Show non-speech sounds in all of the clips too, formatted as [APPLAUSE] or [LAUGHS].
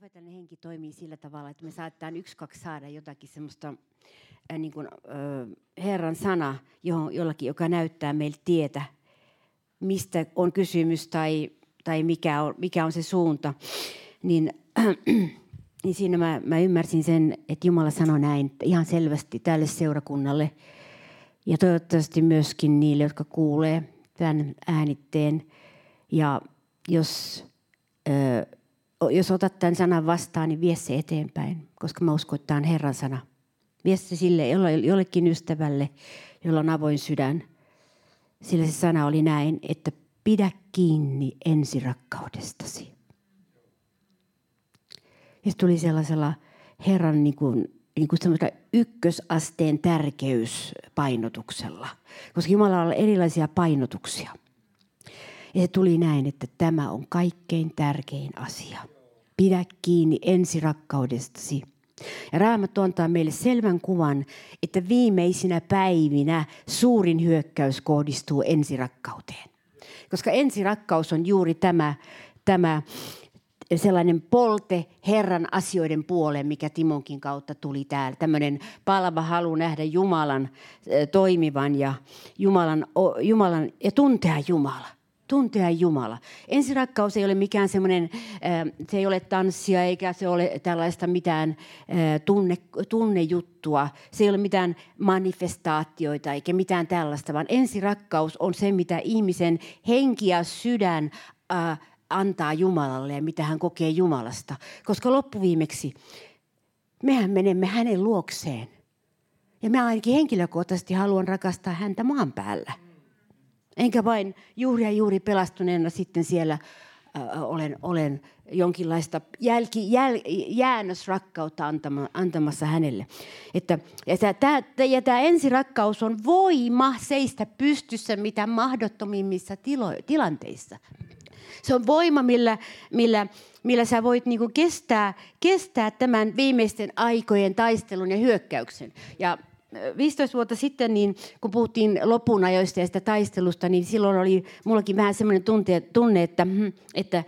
profeetallinen henki toimii sillä tavalla, että me saattaa yksi, kaksi saada jotakin semmoista äh, niin kuin, äh, Herran sana johon, jollakin, joka näyttää meille tietä, mistä on kysymys tai, tai mikä, on, mikä on se suunta. Niin, äh, [CLEARS THROAT] niin siinä mä, mä ymmärsin sen, että Jumala sanoi näin ihan selvästi tälle seurakunnalle ja toivottavasti myöskin niille, jotka kuulee tämän äänitteen. Ja jos... Äh, jos otat tämän sanan vastaan, niin vie se eteenpäin, koska mä uskon, että tämä on Herran sana. Vie se sille jollekin ystävälle, jolla on avoin sydän. Sillä se sana oli näin, että pidä kiinni ensirakkaudestasi. Ja se tuli sellaisella Herran niin kuin, niin kuin ykkösasteen tärkeyspainotuksella. Koska Jumalalla on erilaisia painotuksia. Ja se tuli näin, että tämä on kaikkein tärkein asia. Pidä kiinni ensirakkaudestasi. Ja Raamattu antaa meille selvän kuvan, että viimeisinä päivinä suurin hyökkäys kohdistuu ensirakkauteen. Koska ensirakkaus on juuri tämä, tämä sellainen polte Herran asioiden puoleen, mikä Timonkin kautta tuli täällä. Tämmöinen palava halu nähdä Jumalan toimivan ja Jumalan, Jumalan ja tuntea Jumala tuntea Jumala. Ensirakkaus ei ole mikään semmoinen, se ei ole tanssia eikä se ole tällaista mitään tunne, tunnejuttua. Se ei ole mitään manifestaatioita eikä mitään tällaista, vaan ensirakkaus on se, mitä ihmisen henki ja sydän antaa Jumalalle ja mitä hän kokee Jumalasta. Koska loppuviimeksi mehän menemme hänen luokseen. Ja mä ainakin henkilökohtaisesti haluan rakastaa häntä maan päällä. Enkä vain juuri ja juuri pelastuneena sitten siellä äh, olen, olen jonkinlaista jälki, jäl, jäännösrakkautta antama, antamassa hänelle. Että, ja, tämä, ja tämä ensirakkaus on voima seistä pystyssä mitä mahdottomimmissa tilo, tilanteissa. Se on voima, millä, millä, millä sä voit niinku kestää, kestää tämän viimeisten aikojen taistelun ja hyökkäyksen. Ja 15 vuotta sitten, niin kun puhuttiin lopun ajoista ja sitä taistelusta, niin silloin oli mullakin vähän semmoinen tunte, tunne, että, hmm, että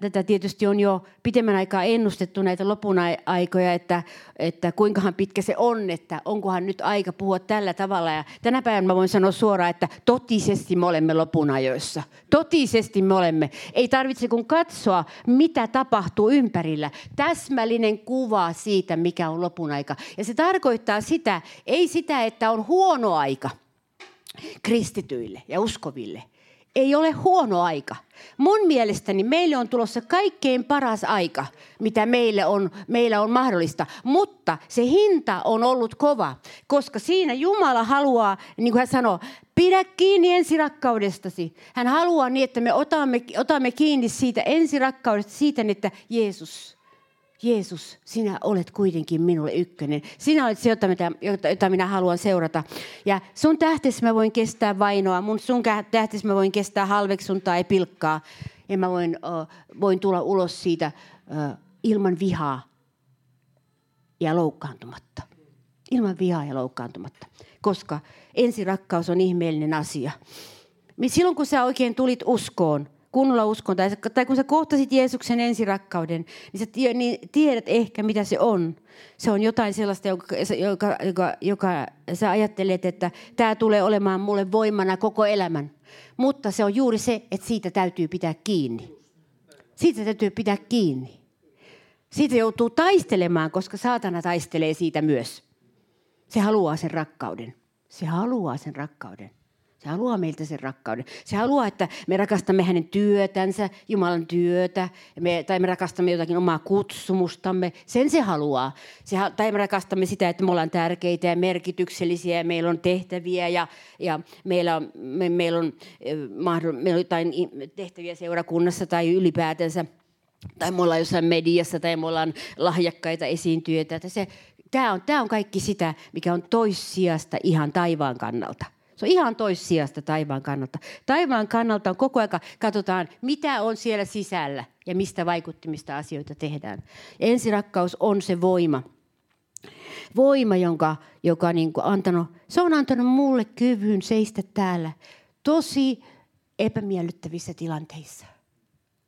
tätä tietysti on jo pitemmän aikaa ennustettu näitä lopun aikoja, että, että kuinkahan pitkä se on, että onkohan nyt aika puhua tällä tavalla. Ja tänä päivänä mä voin sanoa suoraan, että totisesti me olemme lopun ajoissa. Totisesti me olemme. Ei tarvitse kun katsoa, mitä tapahtuu ympärillä. Täsmällinen kuva siitä, mikä on lopun aika. Ja se tarkoittaa sitä, ei sitä, että on huono aika kristityille ja uskoville. Ei ole huono aika. Mun mielestäni meille on tulossa kaikkein paras aika, mitä meille on, meillä on mahdollista. Mutta se hinta on ollut kova, koska siinä Jumala haluaa, niin kuin hän sanoo, pidä kiinni ensirakkaudestasi. Hän haluaa niin, että me otamme, otamme kiinni siitä ensirakkaudesta, siitä, että Jeesus – Jeesus, sinä olet kuitenkin minulle ykkönen. Sinä olet se, jota, jota, jota minä haluan seurata. Ja sun tähtesi mä voin kestää vainoa, mun sun tähtesi mä voin kestää halveksuntaa ja pilkkaa. Ja mä voin, uh, voin tulla ulos siitä uh, ilman vihaa ja loukkaantumatta. Ilman vihaa ja loukkaantumatta. Koska ensirakkaus on ihmeellinen asia. Silloin kun sä oikein tulit uskoon, kunnolla uskon, tai, kun sä kohtasit Jeesuksen ensirakkauden, niin sä niin tiedät ehkä, mitä se on. Se on jotain sellaista, joka, joka, joka, joka sä ajattelet, että tämä tulee olemaan mulle voimana koko elämän. Mutta se on juuri se, että siitä täytyy pitää kiinni. Siitä täytyy pitää kiinni. Siitä joutuu taistelemaan, koska saatana taistelee siitä myös. Se haluaa sen rakkauden. Se haluaa sen rakkauden. Se haluaa meiltä sen rakkauden. Se haluaa, että me rakastamme hänen työtänsä, Jumalan työtä, me, tai me rakastamme jotakin omaa kutsumustamme. Sen se haluaa. Se, tai me rakastamme sitä, että me ollaan tärkeitä ja merkityksellisiä ja meillä on tehtäviä ja, ja meillä on, me, meillä on, eh, meillä on jotain tehtäviä seurakunnassa tai ylipäätänsä. Tai me ollaan jossain mediassa tai me ollaan lahjakkaita esiintyjiä. Tämä on, tämä on kaikki sitä, mikä on toissijasta ihan taivaan kannalta. Se on ihan toissijasta taivaan kannalta. Taivaan kannalta on koko ajan, katsotaan, mitä on siellä sisällä ja mistä vaikuttimista asioita tehdään. Ensirakkaus on se voima. Voima, jonka, joka niin antanut, se on antanut mulle kyvyn seistä täällä tosi epämiellyttävissä tilanteissa.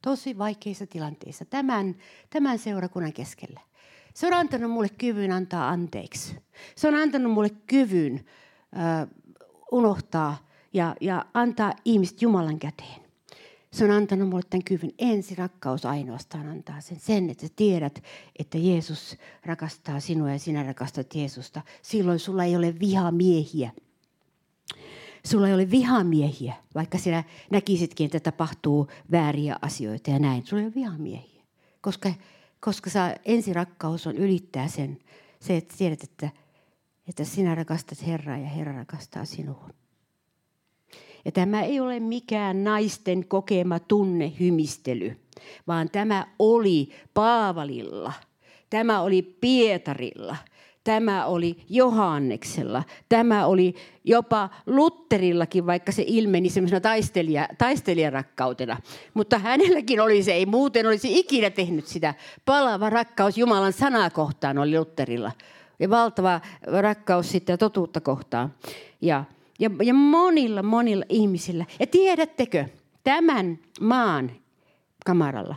tosi vaikeissa tilanteissa, tämän, tämän seurakunnan keskellä. Se on antanut mulle kyvyn antaa anteeksi. Se on antanut mulle kyvyn äh, unohtaa ja, ja antaa ihmiset Jumalan käteen. Se on antanut mulle tämän kyvyn. Ensi rakkaus ainoastaan antaa sen. Sen, että sä tiedät, että Jeesus rakastaa sinua ja sinä rakastat Jeesusta. Silloin sulla ei ole vihamiehiä. Sulla ei ole vihamiehiä, vaikka sinä näkisitkin, että tapahtuu vääriä asioita ja näin. Sulla ei ole vihamiehiä, koska, koska ensi ensirakkaus on ylittää sen. Se, että tiedät, että, että sinä rakastat Herraa ja Herra rakastaa sinua. Ja tämä ei ole mikään naisten kokema tunnehymistely, vaan tämä oli Paavalilla, tämä oli Pietarilla, tämä oli Johanneksella, tämä oli jopa Lutterillakin, vaikka se ilmeni semmoisena taistelija, taistelijarakkautena. Mutta hänelläkin oli se, ei muuten olisi ikinä tehnyt sitä. Palava rakkaus Jumalan sanaa kohtaan oli Lutterilla. Ja valtava rakkaus sitten totuutta kohtaan. Ja ja, ja monilla, monilla ihmisillä. Ja tiedättekö, tämän maan kamaralla.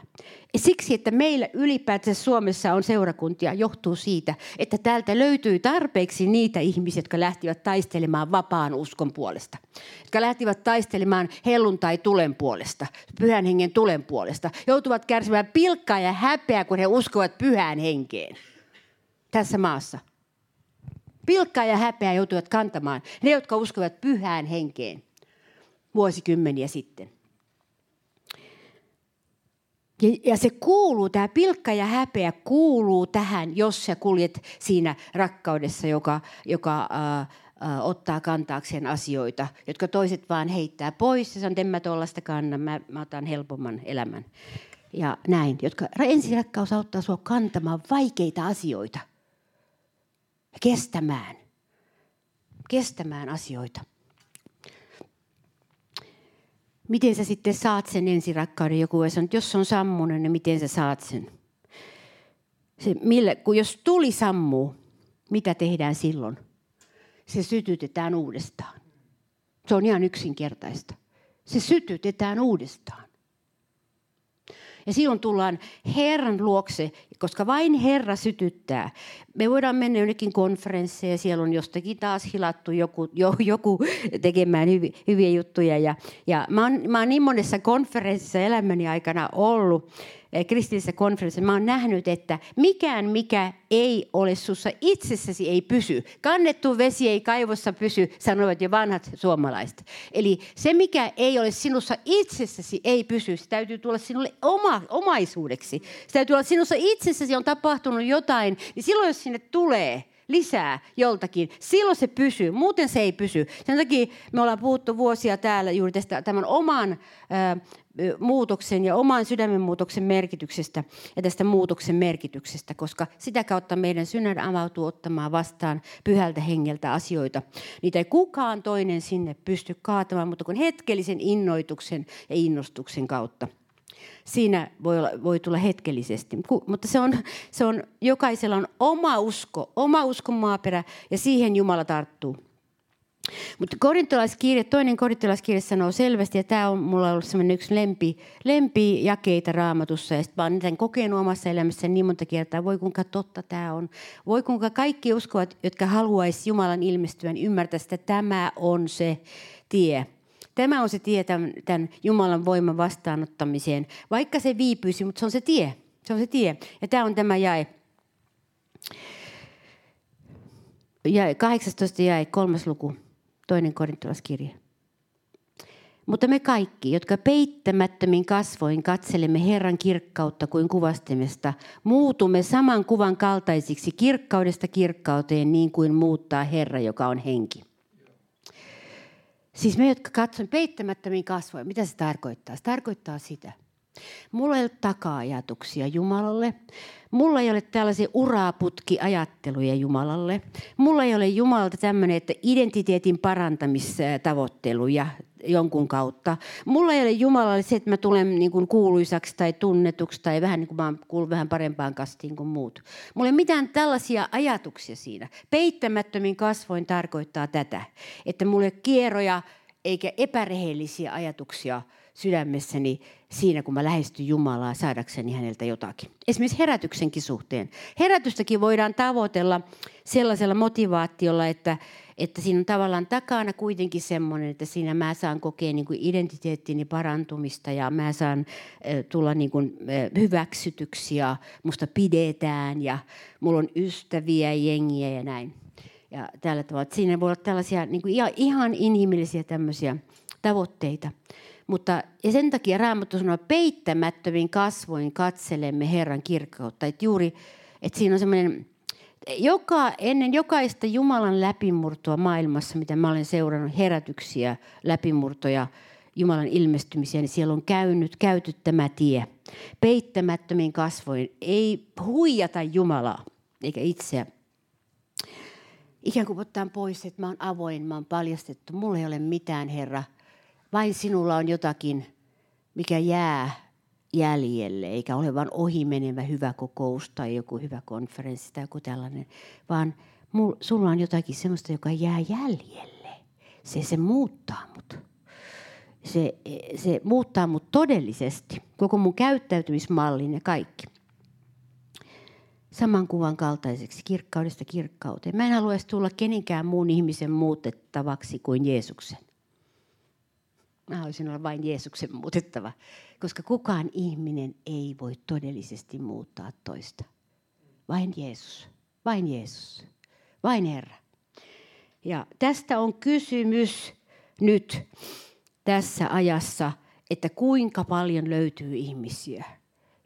Siksi, että meillä ylipäätään Suomessa on seurakuntia, johtuu siitä, että täältä löytyy tarpeeksi niitä ihmisiä, jotka lähtivät taistelemaan vapaan uskon puolesta. Jotka lähtivät taistelemaan helluntai tulen puolesta, pyhän hengen tulen puolesta. Joutuvat kärsimään pilkkaa ja häpeää, kun he uskovat pyhään henkeen tässä maassa. Pilkkaa ja häpeää joutuivat kantamaan ne, jotka uskovat pyhään henkeen vuosikymmeniä sitten. Ja, ja se kuuluu, tämä pilkka ja häpeä kuuluu tähän, jos sä kuljet siinä rakkaudessa, joka, joka äh, äh, ottaa kantaakseen asioita, jotka toiset vaan heittää pois. Ja sanoo, että en mä tuollaista kanna, mä, mä otan helpomman elämän. Ja näin, jotka ensirakkaus auttaa sinua kantamaan vaikeita asioita – kestämään. Kestämään asioita. Miten sä sitten saat sen ensirakkauden? Joku sanoo, että jos on sammunut, niin miten sä saat sen? Se, millä, kun jos tuli sammuu, mitä tehdään silloin? Se sytytetään uudestaan. Se on ihan yksinkertaista. Se sytytetään uudestaan. Ja silloin tullaan Herran luokse, koska vain Herra sytyttää. Me voidaan mennä jonnekin konferensseen ja siellä on jostakin taas hilattu joku, jo, joku tekemään hyvi, hyviä juttuja. Ja, ja mä, oon, mä oon niin monessa konferenssissa elämäni aikana ollut, kristillisessä konferenssissa, mä oon nähnyt, että mikään mikä ei ole sussa itsessäsi ei pysy. Kannettu vesi ei kaivossa pysy, sanoivat jo vanhat suomalaiset. Eli se mikä ei ole sinussa itsessäsi ei pysy, se täytyy tulla sinulle oma, omaisuudeksi. Se täytyy olla sinussa itsessäsi on tapahtunut jotain, niin silloin jos sinne tulee, lisää joltakin, silloin se pysyy, muuten se ei pysy. Sen takia me ollaan puhuttu vuosia täällä juuri tästä tämän oman muutoksen ja oman sydämen muutoksen merkityksestä ja tästä muutoksen merkityksestä, koska sitä kautta meidän sydän avautuu ottamaan vastaan pyhältä hengeltä asioita. Niitä ei kukaan toinen sinne pysty kaatamaan, mutta kun hetkellisen innoituksen ja innostuksen kautta. Siinä voi, olla, voi tulla hetkellisesti, mutta se on, se on, jokaisella on oma usko, oma uskon maaperä ja siihen Jumala tarttuu. Mutta korintolaiskirje, toinen korintolaiskirje sanoo selvästi, ja tämä on mulla ollut semmoinen yksi lempi, lempi jakeita raamatussa, ja sitten mä oon niitä kokenut omassa elämässäni niin monta kertaa, voi kuinka totta tämä on. Voi kuinka kaikki uskovat, jotka haluaisi Jumalan ilmestyä, niin ymmärtää, että tämä on se tie. Tämä on se tie tämän, tämän Jumalan voiman vastaanottamiseen, vaikka se viipyisi, mutta se on se tie. Se on se tie. Ja tämä on tämä jae. Jae 18 jae, kolmas luku toinen korintolaskirje. Mutta me kaikki, jotka peittämättömin kasvoin katselemme Herran kirkkautta kuin kuvastimesta, muutumme saman kuvan kaltaisiksi kirkkaudesta kirkkauteen niin kuin muuttaa Herra, joka on henki. Siis me, jotka katsomme peittämättömin kasvoin, mitä se tarkoittaa? Se tarkoittaa sitä. Mulla ei ole taka-ajatuksia Jumalalle. Mulla ei ole tällaisia uraputkiajatteluja Jumalalle. Mulla ei ole Jumalalta tämmöinen, että identiteetin parantamistavoitteluja jonkun kautta. Mulla ei ole Jumalalle se, että mä tulen niin kuin kuuluisaksi tai tunnetuksi tai vähän niin kuin mä kuulun vähän parempaan kastiin kuin muut. Mulla ei ole mitään tällaisia ajatuksia siinä. Peittämättömin kasvoin tarkoittaa tätä, että mulle kierroja eikä epärehellisiä ajatuksia sydämessäni siinä, kun mä lähestyn Jumalaa saadakseni häneltä jotakin. Esimerkiksi herätyksenkin suhteen. Herätystäkin voidaan tavoitella sellaisella motivaatiolla, että, että siinä on tavallaan takana kuitenkin semmoinen, että siinä mä saan kokea niin kuin identiteettini parantumista ja mä saan tulla niin kuin, hyväksytyksi ja musta pidetään ja mulla on ystäviä, jengiä ja näin. Ja tällä tavalla. Siinä voi olla tällaisia niin kuin ihan inhimillisiä tämmöisiä tavoitteita. Mutta, ja sen takia Raamattu sanoo, peittämättömin kasvoin katselemme Herran kirkkautta. Että juuri, että siinä on semmoinen, joka, ennen jokaista Jumalan läpimurtoa maailmassa, mitä mä olen seurannut, herätyksiä, läpimurtoja, Jumalan ilmestymisiä, niin siellä on käynyt, käyty tämä tie. Peittämättömin kasvoin, ei huijata Jumalaa eikä itseä. Ikään kuin ottaa pois, että mä oon avoin, mä oon paljastettu, mulla ei ole mitään, Herra – vain sinulla on jotakin, mikä jää jäljelle, eikä ole vain ohimenevä hyvä kokous tai joku hyvä konferenssi tai joku tällainen, vaan sulla on jotakin sellaista, joka jää jäljelle. Se, se muuttaa mut. Se, se muuttaa mut todellisesti, koko mun käyttäytymismallin ja kaikki. Saman kuvan kaltaiseksi, kirkkaudesta kirkkauteen. Mä en haluaisi tulla kenenkään muun ihmisen muutettavaksi kuin Jeesuksen. Mä haluaisin olla vain Jeesuksen muutettava, koska kukaan ihminen ei voi todellisesti muuttaa toista. Vain Jeesus, vain Jeesus, vain Herra. Ja tästä on kysymys nyt tässä ajassa, että kuinka paljon löytyy ihmisiä,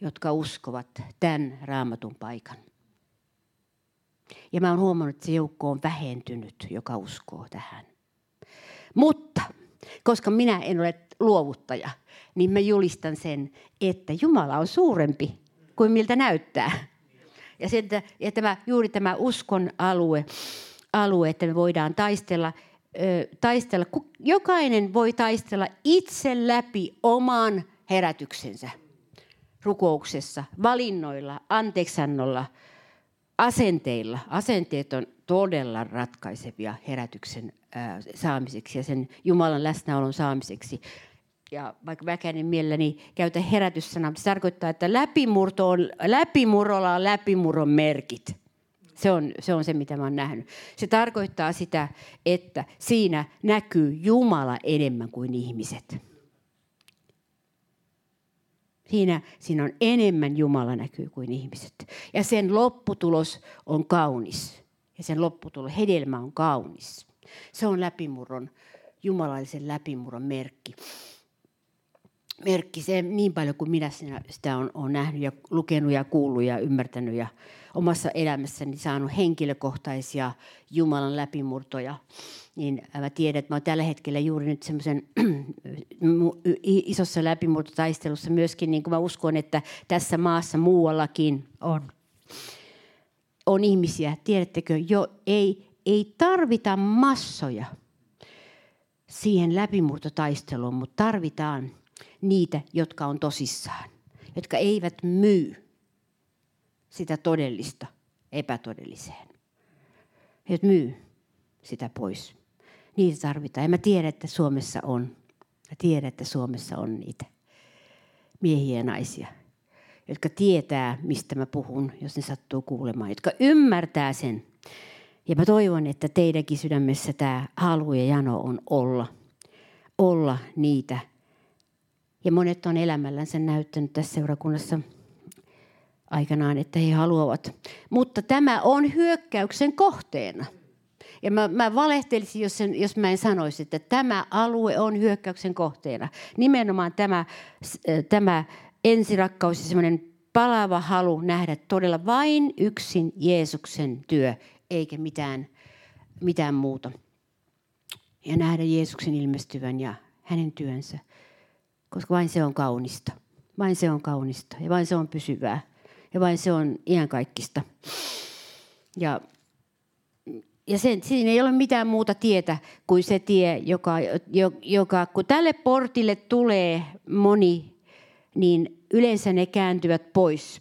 jotka uskovat tämän raamatun paikan. Ja mä oon huomannut, että se joukko on vähentynyt, joka uskoo tähän. Mutta koska minä en ole luovuttaja, niin mä julistan sen, että Jumala on suurempi kuin miltä näyttää. Ja, sen, ja tämä, juuri tämä uskon alue, alue, että me voidaan taistella, ö, taistella, jokainen voi taistella itse läpi oman herätyksensä rukouksessa, valinnoilla, anteeksannolla, asenteilla. Asenteet on todella ratkaisevia herätyksen saamiseksi ja sen Jumalan läsnäolon saamiseksi. Ja vaikka väkäinen mielelläni käytä herätyssanaa, se tarkoittaa, että läpimurto on, läpimurrolla on läpimurron merkit. Se on, se on se, mitä mä oon nähnyt. Se tarkoittaa sitä, että siinä näkyy Jumala enemmän kuin ihmiset. Siinä, siinä on enemmän Jumala näkyy kuin ihmiset. Ja sen lopputulos on kaunis. Ja sen lopputulos, hedelmä on kaunis. Se on läpimurron, jumalaisen läpimurron merkki. Merkki se niin paljon kuin minä sitä on, on nähnyt ja lukenut ja kuullut ja ymmärtänyt ja omassa elämässäni saanut henkilökohtaisia Jumalan läpimurtoja. Niin mä tiedän, että mä olen tällä hetkellä juuri nyt semmoisen [CLEARS THROAT] isossa läpimurtotaistelussa myöskin, niin kuin mä uskon, että tässä maassa muuallakin on on ihmisiä, tiedättekö, jo ei ei tarvita massoja siihen läpimurtotaisteluun, mutta tarvitaan niitä, jotka on tosissaan, jotka eivät myy sitä todellista epätodelliseen. Jotka myy sitä pois. Niitä tarvitaan. Ja mä tiedän, että Suomessa on. Mä tiedän, että Suomessa on niitä miehiä ja naisia, jotka tietää, mistä mä puhun, jos ne sattuu kuulemaan. Jotka ymmärtää sen, ja mä toivon, että teidänkin sydämessä tämä halu ja jano on olla, olla niitä. Ja monet on elämällänsä näyttänyt tässä seurakunnassa aikanaan, että he haluavat. Mutta tämä on hyökkäyksen kohteena. Ja mä, mä valehtelisin, jos, sen, jos mä en sanoisi, että tämä alue on hyökkäyksen kohteena. Nimenomaan tämä, tämä ensirakkaus ja semmoinen palava halu nähdä todella vain yksin Jeesuksen työ eikä mitään, mitään muuta. Ja nähdä Jeesuksen ilmestyvän ja hänen työnsä, koska vain se on kaunista. Vain se on kaunista ja vain se on pysyvää ja vain se on iankaikkista. Ja, ja sen, siinä ei ole mitään muuta tietä kuin se tie, joka, joka kun tälle portille tulee moni, niin yleensä ne kääntyvät pois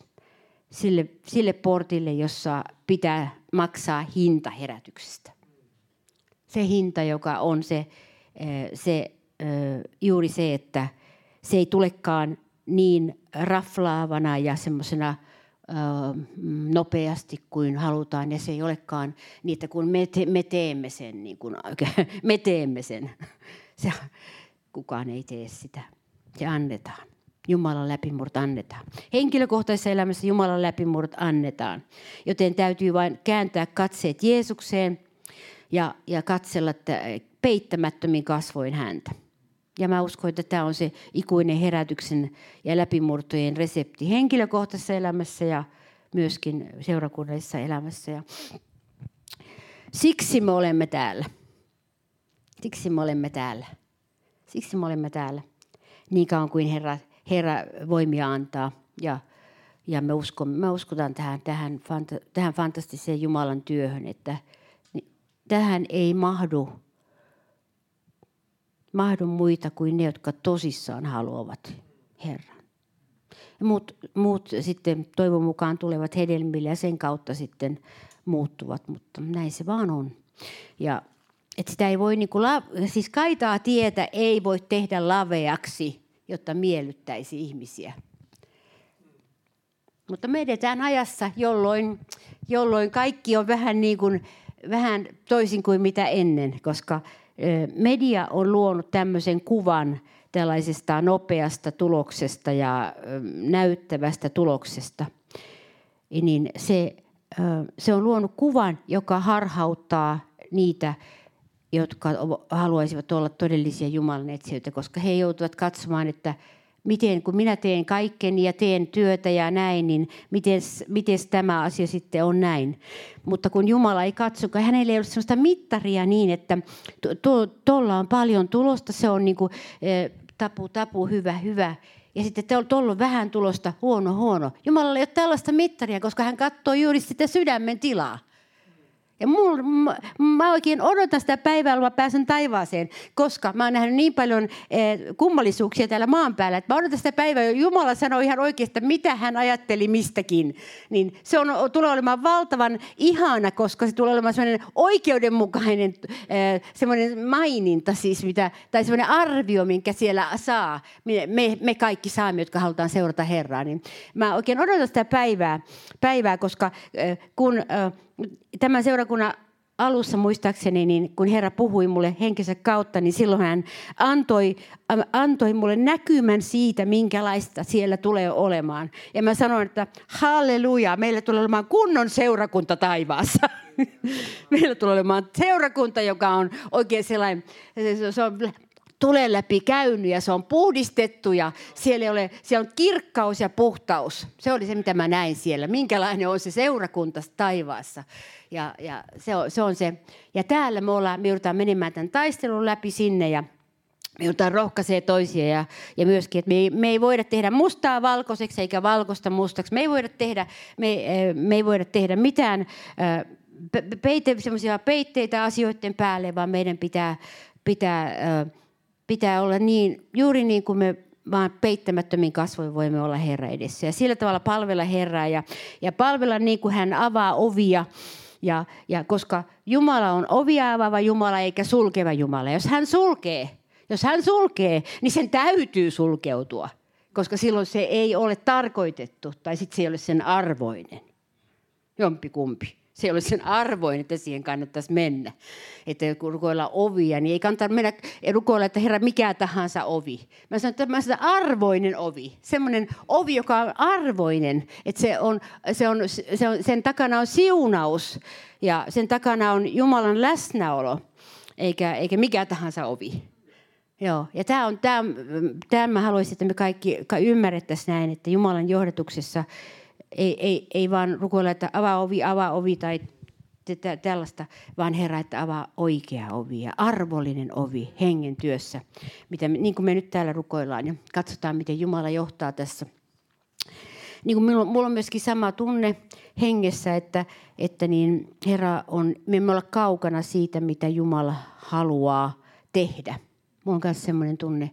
sille, sille portille, jossa pitää maksaa hinta herätyksestä. Se hinta, joka on se, se juuri se, että se ei tulekaan niin raflaavana ja semmoisena nopeasti kuin halutaan ja se ei olekaan niitä, kun me, te, me teemme sen, niin kuin, [LAUGHS] me teemme sen. Se, kukaan ei tee sitä. Se annetaan. Jumalan läpimurto annetaan. Henkilökohtaisessa elämässä Jumalan läpimurto annetaan. Joten täytyy vain kääntää katseet Jeesukseen ja, ja katsella peittämättömin kasvoin häntä. Ja mä uskon, että tämä on se ikuinen herätyksen ja läpimurtojen resepti henkilökohtaisessa elämässä ja myöskin seurakunnallisessa elämässä. Ja siksi me olemme täällä. Siksi me olemme täällä. Siksi me olemme täällä. Niin kauan kuin Herra, Herra voimia antaa. Ja, ja me, uskon, me uskotaan tähän, tähän, tähän fantastiseen Jumalan työhön, että tähän ei mahdu mahdu muita kuin ne, jotka tosissaan haluavat Herran. Muut, muut sitten toivon mukaan tulevat hedelmille ja sen kautta sitten muuttuvat, mutta näin se vaan on. Ja että sitä ei voi, niin kuin, siis kaitaa tietä ei voi tehdä laveaksi, jotta miellyttäisi ihmisiä. Mutta me edetään ajassa, jolloin, jolloin kaikki on vähän, niin kuin, vähän toisin kuin mitä ennen, koska media on luonut tämmöisen kuvan tällaisesta nopeasta tuloksesta ja näyttävästä tuloksesta. Niin se, se on luonut kuvan, joka harhauttaa niitä, jotka haluaisivat olla todellisia Jumalan etsijöitä, koska he joutuvat katsomaan, että – miten kun minä teen kaikkeni ja teen työtä ja näin, niin miten tämä asia sitten on näin. Mutta kun Jumala ei katso, kun hänellä ei ole sellaista mittaria niin, että tuolla on paljon tulosta, se on niin kuin, eh, tapu, tapu, hyvä, hyvä. Ja sitten tuolla on vähän tulosta, huono, huono. Jumalalla ei ole tällaista mittaria, koska hän katsoo juuri sitä sydämen tilaa. Ja mul, mä, mä oikein odotan sitä päivää, kun mä pääsen taivaaseen, koska mä oon nähnyt niin paljon eh, kummallisuuksia täällä maan päällä, että mä odotan sitä päivää, jo Jumala sanoo ihan oikeasti, mitä hän ajatteli mistäkin. Niin se on, tulee olemaan valtavan ihana, koska se tulee olemaan sellainen oikeudenmukainen eh, semmoinen maininta, siis mitä, tai semmoinen arvio, minkä siellä saa. Me, me, kaikki saamme, jotka halutaan seurata Herraa. Niin mä oikein odotan sitä päivää, päivää koska eh, kun... Eh, tämän seurakunnan alussa muistaakseni, niin kun Herra puhui mulle henkensä kautta, niin silloin hän antoi, antoi mulle näkymän siitä, minkälaista siellä tulee olemaan. Ja mä sanoin, että halleluja, meillä tulee olemaan kunnon seurakunta taivaassa. [LAUGHS] meillä tulee olemaan seurakunta, joka on oikein sellainen, se on tulee läpi käynyt ja se on puhdistettu ja siellä, ei ole, siellä on kirkkaus ja puhtaus. Se oli se, mitä mä näin siellä. Minkälainen on se seurakunta taivaassa. Ja, ja se, on, se on se. Ja täällä me, ollaan, me joudutaan menemään tämän taistelun läpi sinne ja me joudutaan rohkaisee toisia ja, ja myöskin, että me ei, me ei voida tehdä mustaa valkoiseksi eikä valkoista mustaksi. Me ei voida tehdä, me, eh, me ei voida tehdä mitään eh, peite, peitteitä asioiden päälle, vaan meidän pitää, pitää eh, pitää olla niin, juuri niin kuin me vaan peittämättömin kasvoin voimme olla Herra edessä. Ja sillä tavalla palvella Herraa ja, ja palvella niin kuin hän avaa ovia. Ja, ja koska Jumala on ovia avaava Jumala eikä sulkeva Jumala. Jos hän sulkee, jos hän sulkee, niin sen täytyy sulkeutua. Koska silloin se ei ole tarkoitettu tai sitten se ei ole sen arvoinen. Jompi kumpi se ei ole sen arvoin, että siihen kannattaisi mennä. Että kun rukoilla ovia, niin ei kannata mennä rukoilla, että herra, mikä tahansa ovi. Mä sanon, että mä sanon, arvoinen ovi. Semmoinen ovi, joka on arvoinen. Että se on, se on, se on, sen takana on siunaus ja sen takana on Jumalan läsnäolo, eikä, eikä mikä tahansa ovi. Joo, ja tämä on, tämä, tämä mä haluaisin, että me kaikki ymmärrettäisiin näin, että Jumalan johdatuksessa – ei, ei, ei vaan rukoilla, että avaa ovi, avaa ovi tai tällaista, vaan Herra, että avaa oikea ovi ja arvollinen ovi hengen työssä, mitä, niin kuin me nyt täällä rukoillaan ja katsotaan, miten Jumala johtaa tässä. Niin kuin minulla, mulla on myöskin sama tunne hengessä, että, että niin Herra on, me emme olla kaukana siitä, mitä Jumala haluaa tehdä. Mulla on myös sellainen tunne,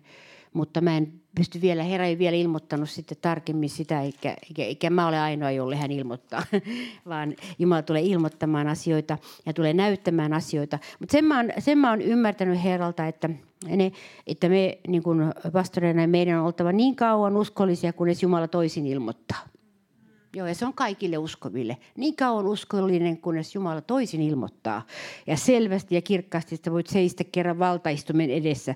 mutta mä en pysty vielä, Herra ei vielä ilmoittanut sitten tarkemmin sitä, eikä, eikä, eikä mä ole ainoa, jolle hän ilmoittaa, [LAUGHS] vaan Jumala tulee ilmoittamaan asioita ja tulee näyttämään asioita. Mutta sen, sen mä oon ymmärtänyt Herralta, että, ne, että me niin kuin pastoreina meidän on oltava niin kauan uskollisia, kunnes Jumala toisin ilmoittaa. Joo, ja se on kaikille uskoville. Niin kauan uskollinen, kunnes Jumala toisin ilmoittaa. Ja selvästi ja kirkkaasti että voit seistä kerran valtaistumen edessä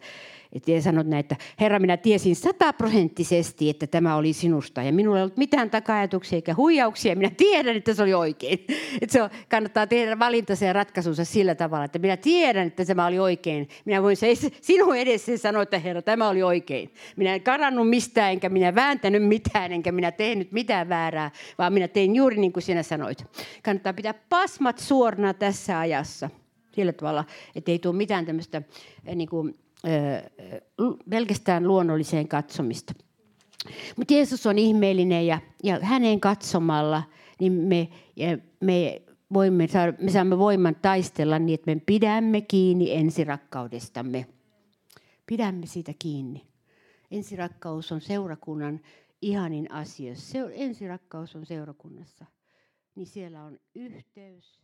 että sanot näin, että Herra, minä tiesin sataprosenttisesti, että tämä oli sinusta. Ja minulla ei ollut mitään taka-ajatuksia eikä huijauksia. Minä tiedän, että se oli oikein. Että se on, kannattaa tehdä valintansa ja ratkaisunsa sillä tavalla, että minä tiedän, että tämä oli oikein. Minä voin se, sinun edessä sanoa, että Herra, tämä oli oikein. Minä en karannut mistään, enkä minä vääntänyt mitään, enkä minä tehnyt mitään väärää, vaan minä tein juuri niin kuin sinä sanoit. Kannattaa pitää pasmat suorana tässä ajassa. Sillä tavalla, että ei tule mitään tämmöistä niin kuin, pelkästään luonnolliseen katsomista. Mutta Jeesus on ihmeellinen ja, ja hänen katsomalla niin me, ja me, voimme me saamme voiman taistella niin, että me pidämme kiinni ensirakkaudestamme. Pidämme siitä kiinni. Ensirakkaus on seurakunnan ihanin asia. Se, ensirakkaus on seurakunnassa. Niin siellä on yhteys